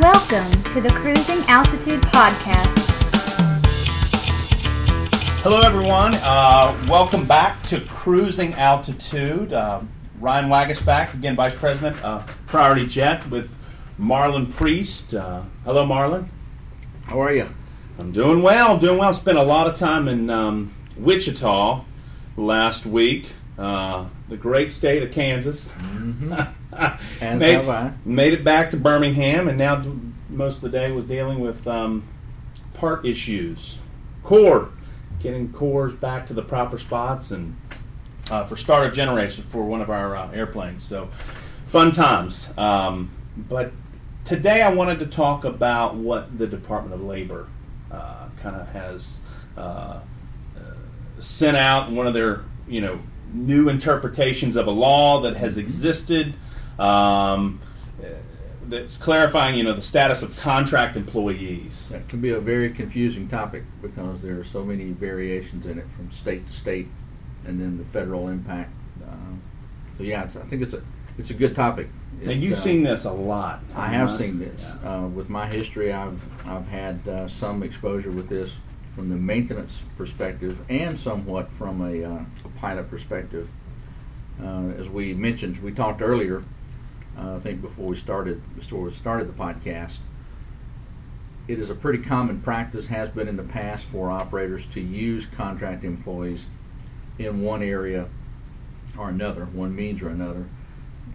Welcome to the Cruising Altitude Podcast. Hello, everyone. Uh, welcome back to Cruising Altitude. Uh, Ryan Waguespack again, Vice President, uh, Priority Jet, with Marlin Priest. Uh, hello, Marlin. How are you? I'm doing well. Doing well. Spent a lot of time in um, Wichita last week. Uh, the great state of Kansas. As made, have I. made it back to Birmingham, and now most of the day was dealing with um, part issues, core, getting cores back to the proper spots, and uh, for starter generation for one of our uh, airplanes. So fun times. Um, but today I wanted to talk about what the Department of Labor uh, kind of has uh, uh, sent out one of their you know new interpretations of a law that has existed um, uh, that's clarifying you know the status of contract employees That can be a very confusing topic because there are so many variations in it from state to state, and then the federal impact. Um, so yeah, it's, I think it's a it's a good topic. and It, you've uh, seen this a lot I have Uh, seen this. yeah. Uh, with my history, I've I've had uh, some exposure with this from the maintenance perspective and somewhat from a, uh, a pilot perspective. Uh, as we mentioned, we talked earlier. I think before we started before we started the podcast, it is a pretty common practice, has been in the past, for operators to use contract employees in one area or another, one means or another.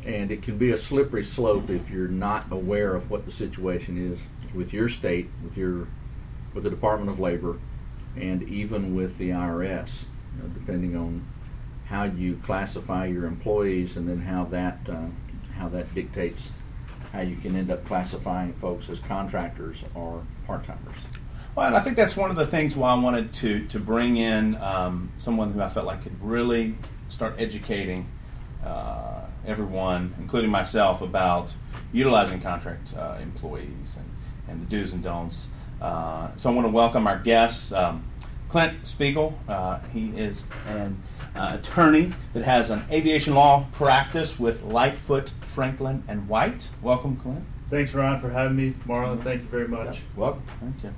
And it can be a slippery slope if you're not aware of what the situation is with your state, with your, with the Department of Labor, and even with the IRS, you know, depending on how you classify your employees and then how that, uh, how that dictates how you can end up classifying folks as contractors or part-timers. Well, and I think that's one of the things why I wanted to to bring in um, someone who I felt like could really start educating uh, everyone, including myself, about utilizing contract uh, employees and, and the do's and don'ts. Uh, so I want to welcome our guests, um, Clint Speegle. Uh, he is an uh, attorney that has an aviation law practice with Lightfoot, Franklin, and White. Welcome, Clint. Thanks, Ron, for having me. Marlin, thank you very much. Welcome. Thank you.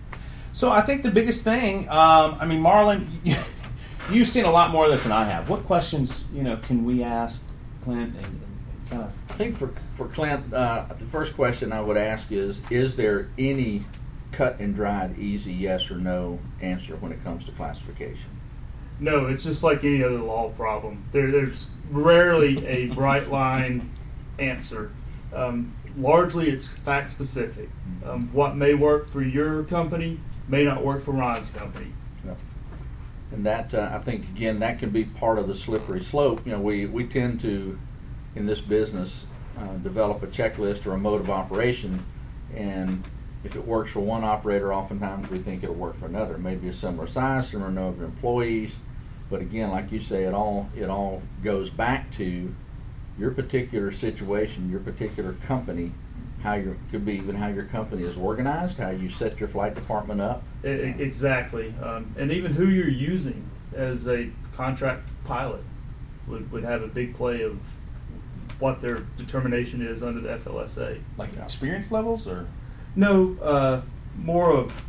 So I think the biggest thing, um, I mean, Marlin, you've seen a lot more of this than I have. What questions, you know, can we ask Clint and, and kind of? I think for, for Clint, uh, the first question I would ask is, is there any cut and dried, easy yes or no answer when it comes to classification? No, it's just like any other law problem. There, there's rarely a bright line answer. Um, largely, it's fact specific. Um, what may work for your company may not work for Ron's company. And that, uh, I think, again, that can be part of the slippery slope. You know, we, we tend to, in this business, uh, develop a checklist or a mode of operation, and if it works for one operator, oftentimes we think it'll work for another. Maybe a similar size, similar number of employees, but again, like you say, it all it all goes back to your particular situation, your particular company, how your could be even how your company is organized, how you set your flight department up. Exactly. Um, and even who you're using as a contract pilot would, would have a big play of what their determination is under the FLSA. Like experience levels, or No, uh, more of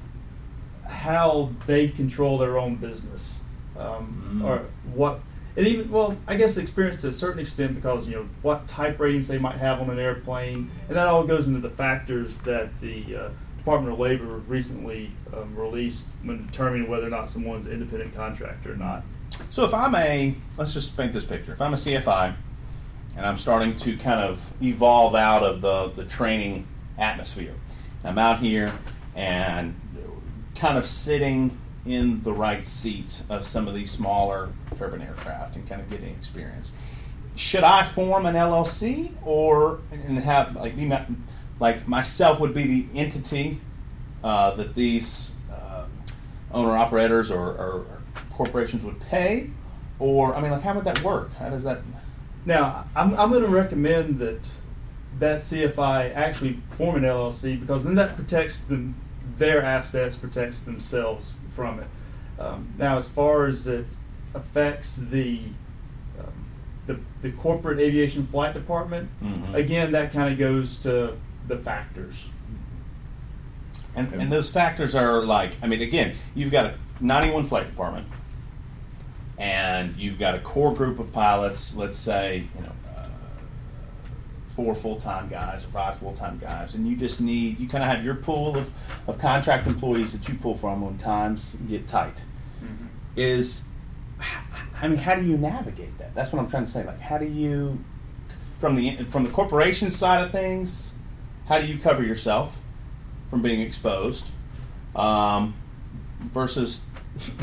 how they control their own business, um, Mm. or what, and even well, I guess experience to a certain extent because you know what type ratings they might have on an airplane, and that all goes into the factors that the uh, Department of Labor recently um, released when determining whether or not someone's an independent contractor or not. so if I'm a let's just paint this picture. If I'm a CFI and I'm starting to kind of evolve out of the the training atmosphere, I'm out here and kind of sitting in the right seat of some of these smaller turbine aircraft and kind of getting experience. Should I form an LLC or and have like be my, like myself would be the entity uh, that these uh, owner operators or, or corporations would pay, or I mean, like how would that work? How does that? Now, I'm, I'm going to recommend that that CFI actually form an LLC because then that protects them, their assets, protects themselves from it. Um, now, as far as it affects the um, the, the corporate aviation flight department, Mhm. again, that kind of goes to the factors. And, and those factors are like, I mean, again, you've got a 91 flight department, and you've got a core group of pilots. Let's say, you know, four full-time guys or five full-time guys, and you just need you kind of have your pool of, of contract employees that you pull from when times get tight. Is I mean, how do you navigate that? That's what I'm trying to say. Like, how do you, from the from the corporation side of things, how do you cover yourself from being exposed, um, versus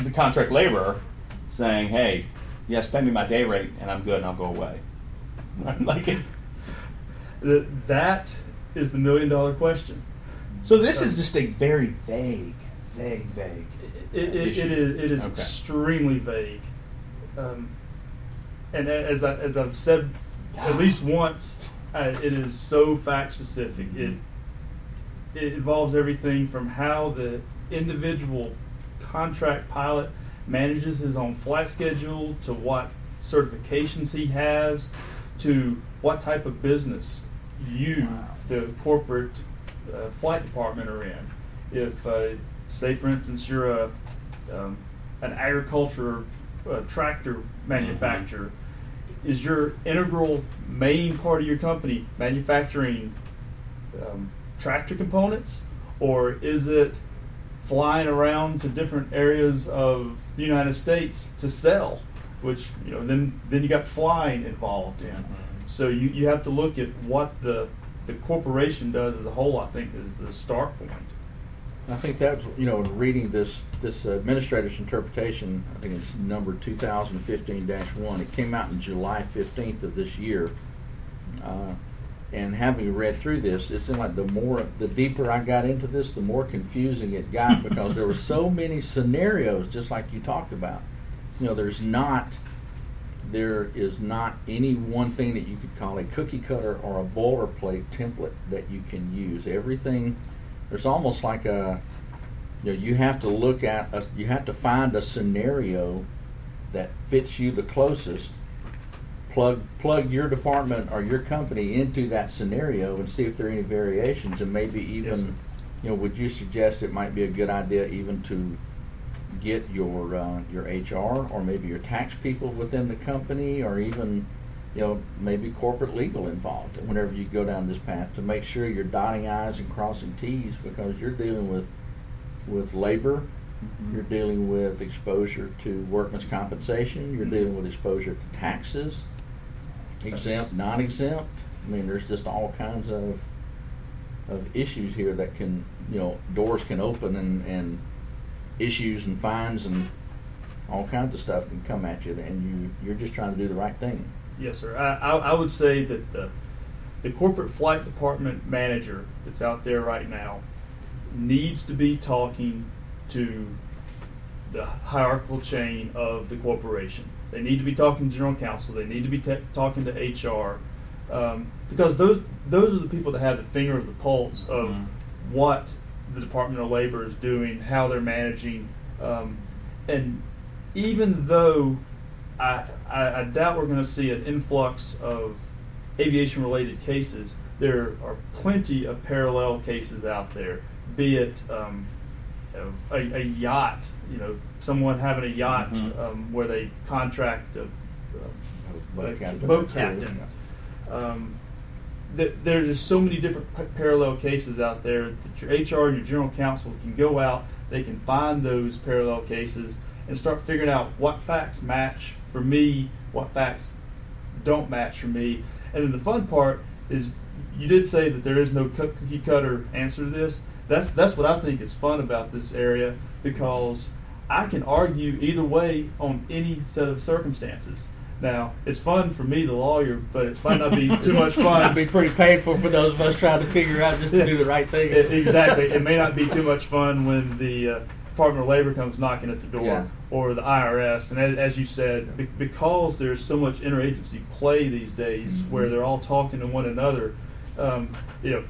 the contract laborer saying, "Hey, yes, pay me my day rate, and I'm good, and I'll go away." like it. Th- That is the million dollar question. So this is just a very vague, vague, vague. It, it, it is, it is Okay. extremely vague. Um, and as, I, as I've said at least once, uh, it is so fact specific. It, it involves everything from how the individual contract pilot manages his own flight schedule to what certifications he has to what type of business you, the corporate uh, flight department, are in. If, uh, say, for instance, you're a um, an agriculture uh, tractor manufacturer, is your integral main part of your company manufacturing um, tractor components, or is it flying around to different areas of the United States to sell? Which you know, then then you got flying involved in. So you, you have to look at what the the corporation does as a whole. I think is the start point. I think that's, you know, in reading this, this administrator's interpretation, I think it's number 2015-1. it came out in July fifteenth of this year. Uh, And having read through this, it seemed like the more, the deeper I got into this, the more confusing it got because there were so many scenarios, just like you talked about. You know, there's not, there is not any one thing that you could call a cookie cutter or a boilerplate template that you can use. Everything, there's almost like a, you know, you have to look at, a, you have to find a scenario that fits you the closest. Plug plug your department or your company into that scenario and see if there are any variations, and maybe even, sir. you know, would you suggest it might be a good idea even to get your uh, your HR or maybe your tax people within the company, or even you know maybe corporate legal involved whenever you go down this path to make sure you're dotting i's and crossing t's because you're dealing with with labor, you're dealing with exposure to workman's compensation, you're dealing with exposure to taxes, exempt, non-exempt. I mean, there's just all kinds of of issues here that can, you know, doors can open and, and issues and fines and all kinds of stuff can come at you, and you you're just trying to do the right thing. Yes, sir. I, I, I would say that the, the corporate flight department manager that's out there right now needs to be talking to the hierarchical chain of the corporation. They need to be talking to general counsel. They need to be ta talking to HR, um, because those those are the people that have the finger of the pulse of Mhm. what the Department of Labor is doing, how they're managing, um, and even though I, I, I doubt we're going to see an influx of aviation related cases. There are plenty of parallel cases out there, be it um, a, a yacht, you know, someone having a yacht Mhm. um, where they contract a, a Boat captain. boat captain. Um, th- there's just so many different parallel cases out there that your HR and your general counsel can go out. They can find those parallel cases and start figuring out what facts match for me, what facts don't match for me. And then the fun part is, you did say that there is no cookie cutter answer to this. That's that's what I think is fun about this area because I can argue either way on any set of circumstances. Now it's fun for me, the lawyer, but it might not be too much fun. It'd be pretty painful for those of us trying to figure out just to do the right thing. It- exactly. It may not be too much fun when the uh, Department of Labor comes knocking at the door Yeah. or the IRS. And as, as you said, be- because there's so much interagency play these days Mm-hmm. where they're all talking to one another, um, you know,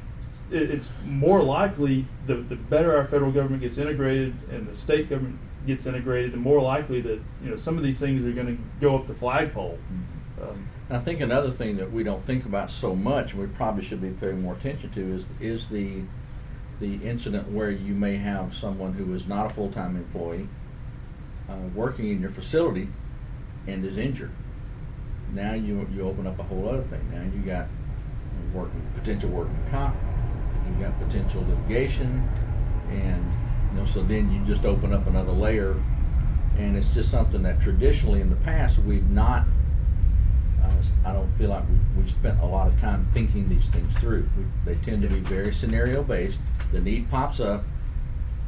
it, it's more likely the, the better our federal government gets integrated and the state government gets integrated, the more likely that you know some of these things are going to go up the flagpole. Mm-hmm. Um, I think another thing that we don't think about so much, and we probably should be paying more attention to, is is the the incident where you may have someone who is not a full-time employee uh, working in your facility and is injured. Now you you open up a whole other thing. Now you got work potential working comp, you got potential litigation, and you know so then you just open up another layer, and it's just something that traditionally in the past we've not. Uh, I don't feel like we we spent a lot of time thinking these things through. We, they tend to be very scenario based. The need pops up.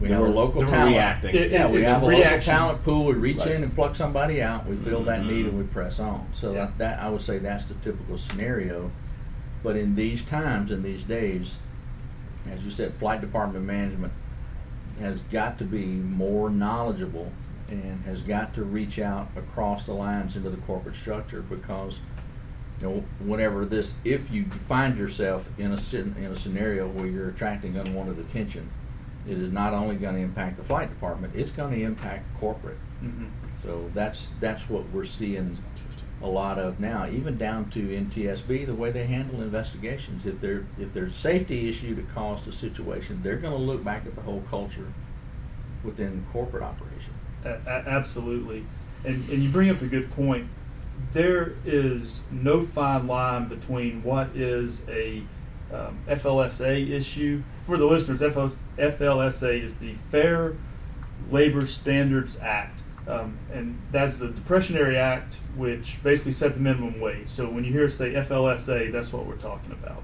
We They have a local they were talent. reacting. It- Yeah, we have a reaction. local talent pool. We reach Right. in and pluck somebody out. We fill that need and we mm-hmm. press on. So Yeah. that, that I would say that's the typical scenario. But in these times, in these days, as you said, flight department management has got to be more knowledgeable and has got to reach out across the lines into the corporate structure because you know whenever this if you find yourself in a in a scenario where you're attracting unwanted attention it is not only going to impact the flight department it's going to impact corporate Mhm. so that's that's what we're seeing a lot of now, even down to NTSB, the way they handle investigations. If there if there's a safety issue that caused a situation, they're going to look back at the whole culture within corporate operation. A- absolutely, and and you bring up a good point. There is no fine line between what is a um, FLSA issue. For the listeners, FLSA is the Fair Labor Standards Act, um, and that's the Depressionary Act, which basically set the minimum wage. So when you hear say FLSA, that's what we're talking about.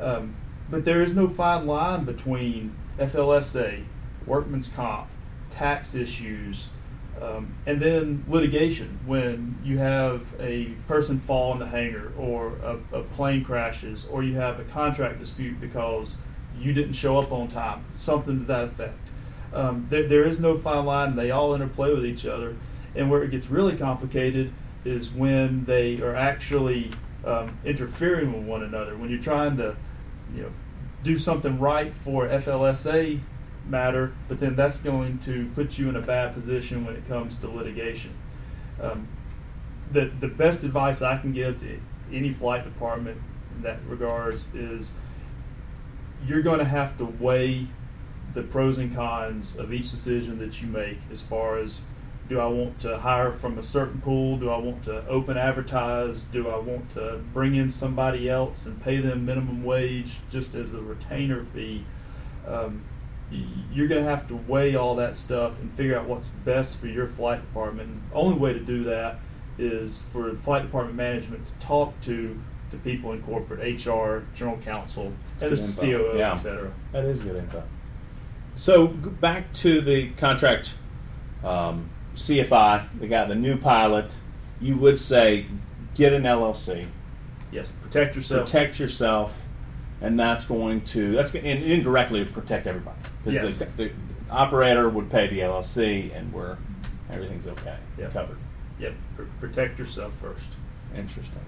Um, but there is no fine line between FLSA, workman's comp, tax issues, um, and then litigation when you have a person fall in the hangar or a, a plane crashes or you have a contract dispute because you didn't show up on time, something to that effect. Um, there, there is no fine line. They all interplay with each other. And where it gets really complicated is when they are actually um, interfering with one another. When you're trying to, you know, do something right for FLSA matter, but then that's going to put you in a bad position when it comes to litigation. Um, the the best advice I can give to any flight department in that regards is you're going to have to weigh the pros and cons of each decision that you make as far as do I want to hire from a certain pool? Do I want to open advertise? Do I want to bring in somebody else and pay them minimum wage just as a retainer fee? Um, you're going to have to weigh all that stuff and figure out what's best for your flight department. And the only way to do that is for the flight department management to talk to the people in corporate, HR, general counsel, and good the. COO, Yeah. et cetera. That is good info. So back to the contract um, CFI, they got the new pilot. You would say get an LLC, Yes, protect yourself. protect yourself, and that's going to that's and indirectly protect everybody because Yes. the, the operator would pay the LLC, and we're everything's okay, Yep. covered. Yep, pr- protect yourself first. Interesting.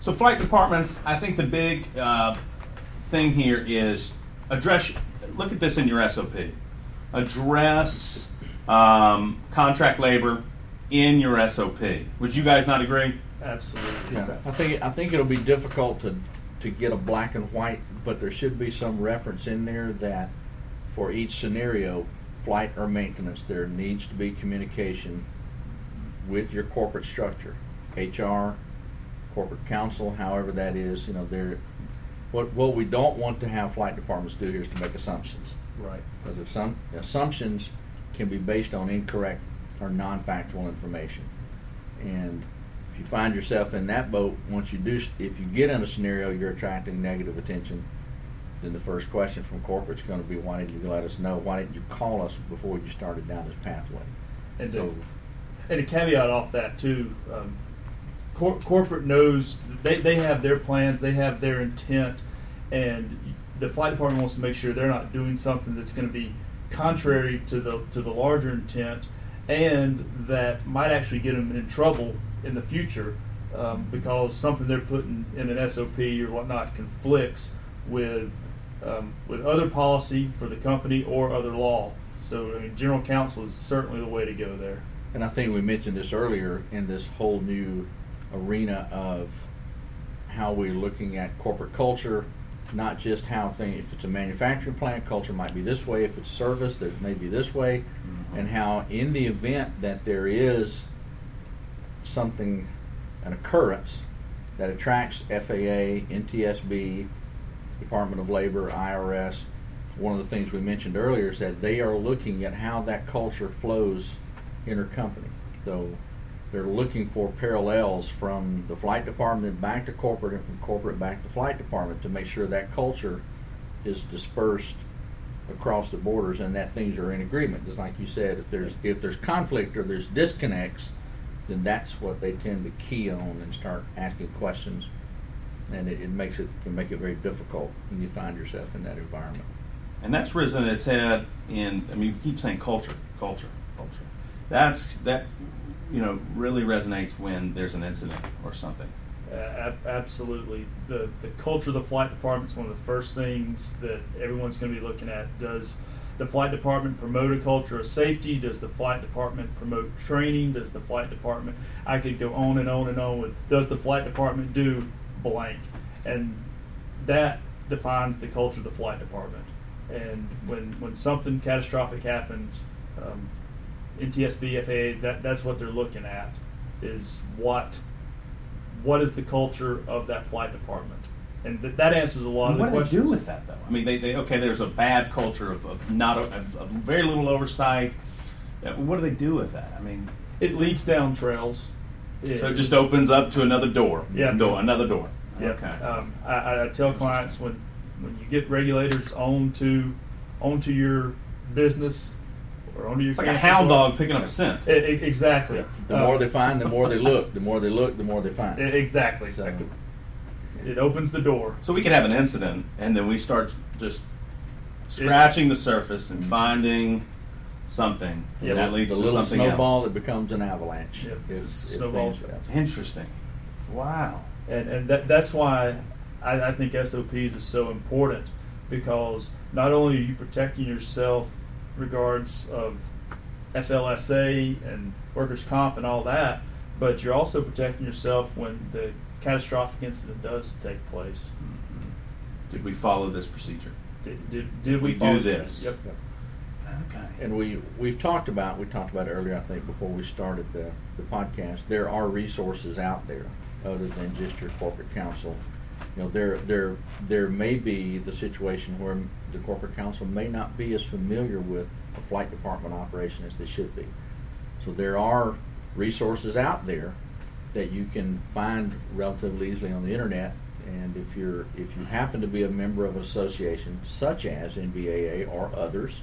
So, flight departments, I think the big uh, thing here is address. Look at this in your SOP. Address um, contract labor in your SOP. Would you guys not agree? Absolutely. Yeah, I think I think it'll be difficult to to get a black and white, but there should be some reference in there that for each scenario, flight or maintenance, there needs to be communication with your corporate structure, HR, corporate counsel, however that is. You know, there. What what we don't want to have flight departments do here is to make assumptions. Right. Because if some assumptions can be based on incorrect or non-factual information, and if you find yourself in that boat, once you do, if you get in a scenario you're attracting negative attention, then the first question from corporate is going to be, why didn't you let us know? Why didn't you call us before you started down this pathway? And So- to, and a caveat off that too, um, cor- corporate knows they, they have their plans, they have their intent, and the flight department wants to make sure they're not doing something that's going to be contrary to the to the larger intent, and that might actually get them in trouble in the future um, because something they're putting in an SOP or whatnot conflicts with um, with other policy for the company or other law. So, I mean, general counsel is certainly the way to go there. And I think we mentioned this earlier in this whole new arena of how we're looking at corporate culture, not just how things, if it's a manufacturing plant, culture might be this way, if it's service, that may be this way, Mhm. and how in the event that there is something, an occurrence that attracts FAA, NTSB, Department of Labor, IRS, one of the things we mentioned earlier is that they are looking at how that culture flows intercompany. So they're looking for parallels from the flight department back to corporate and from corporate back to flight department to make sure that culture is dispersed across the borders and that things are in agreement. Just like you said, if there's if there's conflict or there's disconnects, then that's what they tend to key on and start asking questions, and it, it makes it can make it very difficult when you find yourself in that environment. And that's risen its head in. I mean, we keep saying culture, culture, culture. That's that. You know, really resonates when there's an incident or something. Uh, ab- absolutely. The the culture of the flight department is one of the first things that everyone's going to be looking at. Does the flight department promote a culture of safety? Does the flight department promote training? Does the flight department? I could go on and on and on with. Does the flight department do blank? And that defines the culture of the flight department. And when when something catastrophic happens, um, NTSB, FAA, that that's what they're looking at is what what is the culture of that flight department? And th- that answers a lot what of the questions. What do they do with that, though? I mean, they, they okay. There's a bad culture of, of not of, of very little oversight. What do they do with that? I mean, It leads down trails. so it just opens up to another door. Yeah. door, another door. Yeah. Okay. Um, I- I, I tell clients when when you get regulators onto onto your business or onto your it's like a hound or- dog picking up a scent. E- e- exactly. The Uh, more they find, the more they look. The more they look, the more they find. e- exactly. So- It opens the door. So we could have an incident, and then we start just scratching the surface and finding something, Yeah, and that leads the to little something snowball else. that becomes an avalanche. Yep, if- it's a snowball things effect. fail. Interesting. Wow. and and that, that's why I, I think SOPs is so important because not only are you protecting yourself regards of FLSA and workers' comp and all that, but you're also protecting yourself when the catastrophic incident does take place. Mm-hmm. Did we follow this procedure? Did, did, did we, We do follow- this. Yep. Okay. And we we've talked about we talked about it earlier I think before we started the the podcast. There are resources out there other than just your corporate counsel. You know, there there there may be the situation where the corporate counsel may not be as familiar with a flight department operation as they should be. So there are resources out there that you can find relatively easily on the internet. And if you're if you happen to be a member of an association such as NBAA or others,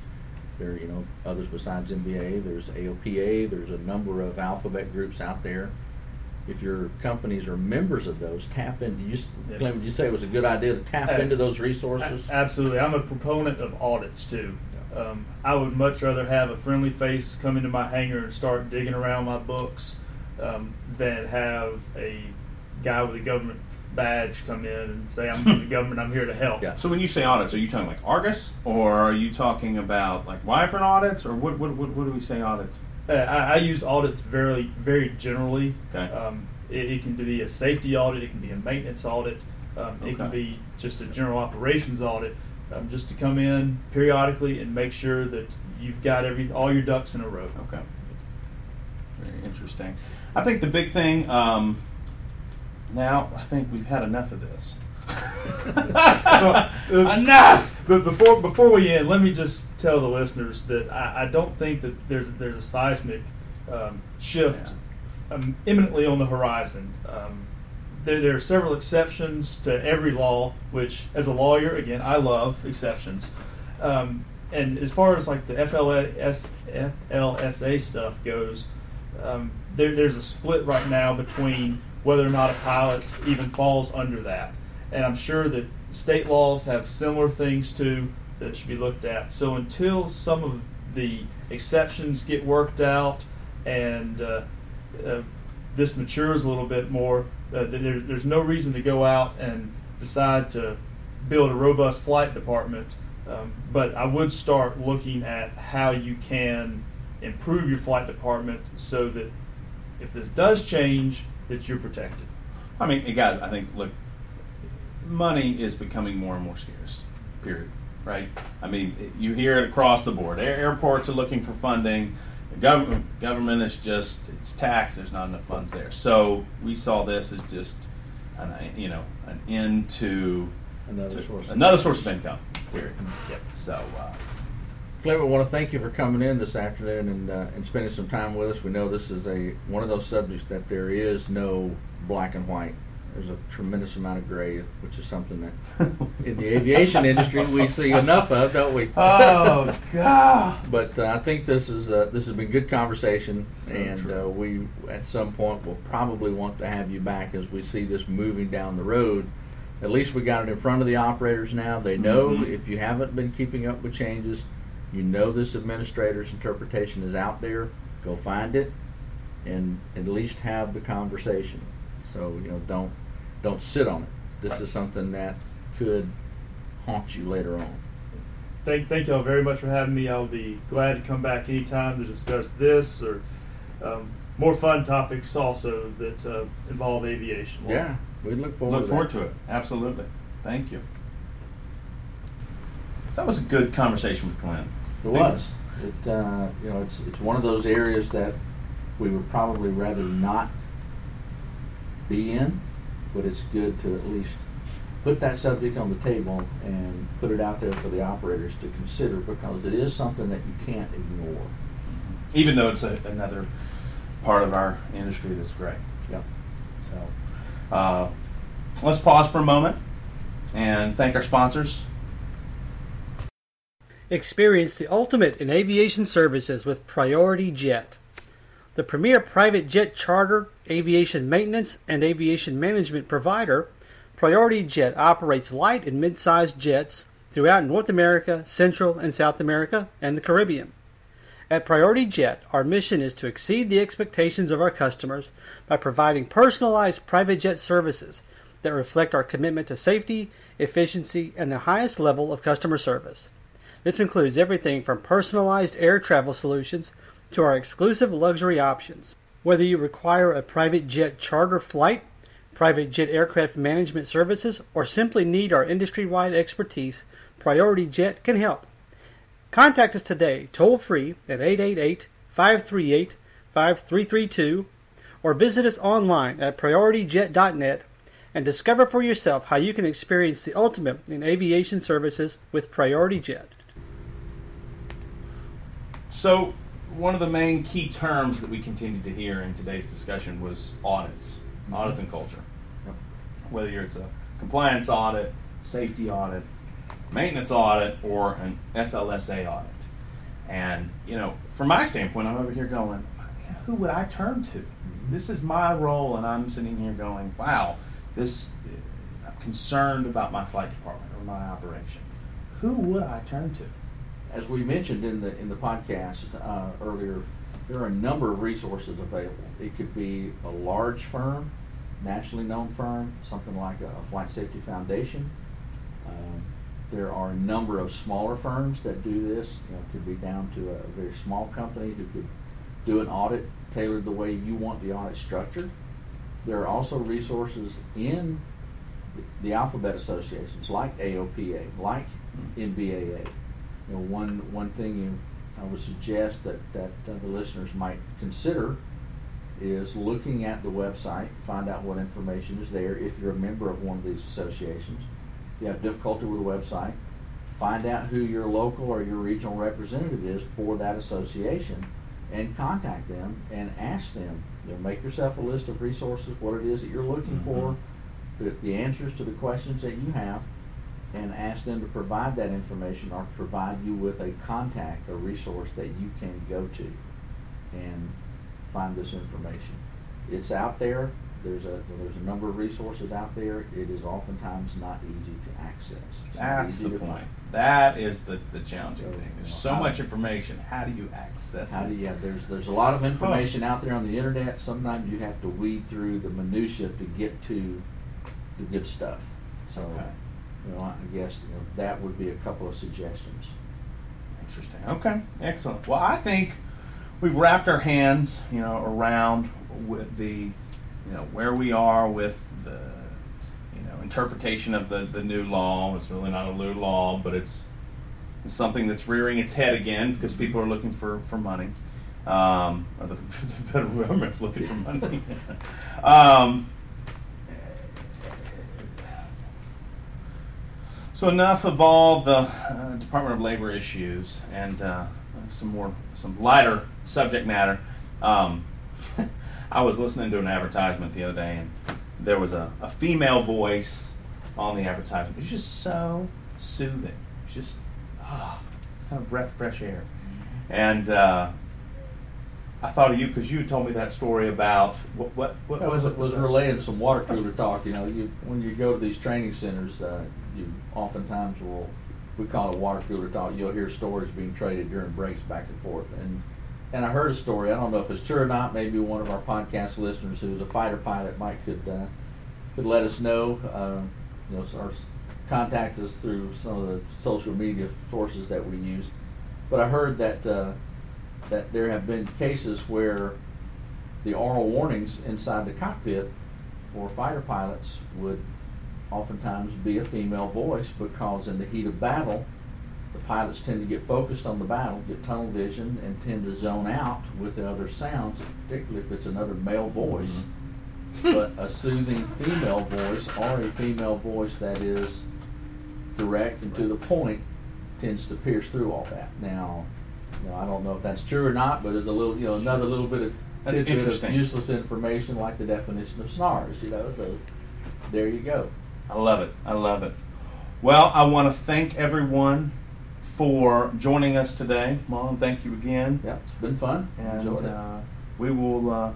there you know, others besides NBAA, There's AOPA. There's a number of alphabet groups out there. If your companies are members of those, tap into. You, s- Yeah. Glenn, would you say it was a good idea to tap Uh, into those resources? A- Absolutely. I'm a proponent of audits too. Um, I would much rather have a friendly face come into my hangar and start digging around my books um, than have a guy with a government badge come in and say, I'm from the government, I'm here to help. Yeah. So when you say audits, are you talking like Argus, or are you talking about like Wyvern audits, or what? What, what, what do we say audits? Uh, I, I use audits very, very generally. Okay. Um, it, it can be a safety audit, it can be a maintenance audit, um, it can be just a general operations audit, um, just to come in periodically and make sure that you've got every all your ducks in a row. Okay. Very interesting. I think the big thing. Um, now I think we've had enough of this. enough. But before before we end, let me just tell the listeners that I, I don't think that there's there's a seismic um, shift um, imminently on the horizon. Um, there, there are several exceptions to every law, which, as a lawyer, again, I love exceptions. Um, and as far as like the FLS, FLSA stuff goes, um, there, there's a split right now between whether or not a pilot even falls under that. And I'm sure that state laws have similar things too that should be looked at. So until some of the exceptions get worked out and uh, uh, this matures a little bit more, uh, there, there's no reason to go out and decide to build a robust flight department. Um, but I would start looking at how you can improve your flight department so that if this does change, that you're protected. I mean, guys, I think look, money is becoming more and more scarce. Period. Right? I mean, you hear it across the board. Airports are looking for funding. The government government is just it's taxed. There's not enough funds there. So we saw this as just an you know an end to Another to- source. another source of income. Period. Yep. So. Uh, Clint, we want to thank you for coming in this afternoon and, uh, and spending some time with us. We know this is a one of those subjects that there is no black and white. There's a tremendous amount of gray, which is something that in the aviation industry we see enough of, don't we? oh God. But uh, I think this is uh, this has been good conversation, So and uh, we at some point will probably want to have you back as we see this moving down the road. At least we got it in front of the operators now. They know Mhm. if you haven't been keeping up with changes, you know this administrator's interpretation is out there. Go find it, and at least have the conversation. So you know, don't don't sit on it. This Right. is something that could haunt you later on. Thank, thank y'all very much for having me. I'll be glad to come back anytime to discuss this or um, more fun topics also that uh, involve aviation. Yeah, we look forward. Look to forward that. to it. Absolutely. Thank you. So that was a good conversation with Glenn. It was. It, uh, you know, it's, it's one of those areas that we would probably rather not be in, but it's good to at least put that subject on the table and put it out there for the operators to consider because it is something that you can't ignore. Even though it's a, another part of our industry that's great. Yep. So uh, let's pause for a moment and thank our sponsors. Experience the ultimate in aviation services with Priority Jet. The premier private jet charter, aviation maintenance, and aviation management provider, Priority Jet operates light and mid sized jets throughout North America, Central and South America, and the Caribbean. At Priority Jet, our mission is to exceed the expectations of our customers by providing personalized private jet services that reflect our commitment to safety, efficiency, and the highest level of customer service. This includes everything from personalized air travel solutions to our exclusive luxury options. Whether you require a private jet charter flight, private jet aircraft management services, or simply need our industry wide expertise, Priority Jet can help. Contact us today, toll free at 888 538 5332, or visit us online at priorityjet.net and discover for yourself how you can experience the ultimate in aviation services with Priority Jet. So, one of the main key terms that we continued to hear in today's discussion was audits, mm-hmm. audits and culture. Yep. Whether it's a compliance audit, safety audit, maintenance audit, or an FLSA audit. And, you know, from my standpoint, I'm over here going, who would I turn to? Mm-hmm. This is my role, and I'm sitting here going, wow, this, I'm concerned about my flight department or my operation. Who would I turn to? As we mentioned in the in the podcast uh, earlier, there are a number of resources available. It could be a large firm, nationally known firm, something like a, Flight Safety Foundation. Um, there are a number of smaller firms that do this. You know, it could be down to a very small company who could do an audit tailored the way you want the audit structured. There are also resources in the alphabet associations like AOPA, like NBAA. You know, one one thing you I would suggest that that uh, the listeners might consider is looking at the website, find out what information is there. If you're a member of one of these associations, if you have difficulty with the website, find out who your local or your regional representative is for that association, and contact them and ask them. You know, make yourself a list of resources, what it is that you're looking for, the, the answers to the questions that you have, and ask them to provide that information or provide you with a contact, a resource that you can go to and find this information. It's out there. There's a there's a number of resources out there. It is oftentimes not easy to access. It's That's the point. find. That is the, the challenging So, thing. There's you know, so much information. How do you access How it? do you, yeah, there's there's a lot of information out there on the internet. Sometimes you have to weed through the minutia to get to the good stuff. So, Okay. You know, I guess you know, that would be a couple of suggestions. Interesting. Okay, excellent. Well, I think we've wrapped our hands, you know, around with the, you know, where we are with the, you know, interpretation of the, the new law. It's really not a new law, but it's, it's something that's rearing its head again because people are looking for, for money. Um, or the federal government's looking for money. um, so enough of all the uh, Department of Labor issues and uh, some more some lighter subject matter. Um, I was listening to an advertisement the other day, and there was a, a female voice on the advertisement. It's just so soothing. It's just ah, it's kind of breath of fresh air. And uh, I thought of you because you told me that story about what what, what was, it? was relaying some water cooler talk. You know, you when you go to these training centers, uh, you oftentimes will we call it water cooler talk. You'll hear stories being traded during breaks back and forth. And and I heard a story. I don't know if it's true or not. Maybe one of our podcast listeners who's a fighter pilot might could uh, could let us know. Uh, you know, or contact us through some of the social media sources that we use. But I heard that uh, that there have been cases where the oral warnings inside the cockpit for fighter pilots would oftentimes be a female voice because in the heat of battle, the pilots tend to get focused on the battle, get tunnel vision, and tend to zone out with the other sounds, particularly if it's another male voice. Mm-hmm. but a soothing female voice or a female voice that is direct and to the point tends to pierce through all that. Now, you know, I don't know if that's true or not, but there's a little, you know, another little bit of That's tidbit of useless information like the definition of snars. You know, so there you go. I love it. I love it. Well, I want to thank everyone for joining us today. Mom, thank you again. Yeah, it's been fun. And Enjoyed it. uh, we will uh,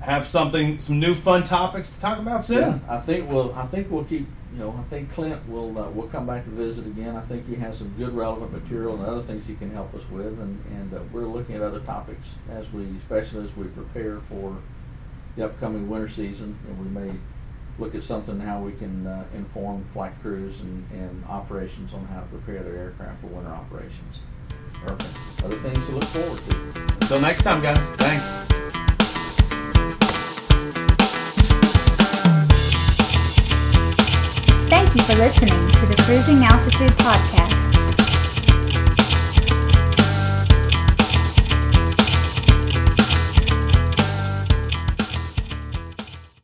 have something, some new fun topics to talk about soon. Yeah, I think we'll. I think we'll keep. You know, I think Clint will. Uh, will come back to visit again. I think he has some good relevant material and other things he can help us with, and and uh, we're looking at other topics as we, especially as we prepare for the upcoming winter season, and we may look at something how we can uh, inform flight crews and, and operations on how to prepare their aircraft for winter operations. Perfect. Other things to look forward to. Until next time, guys. Thanks. Thank you for listening to the Cruising Altitude Podcast.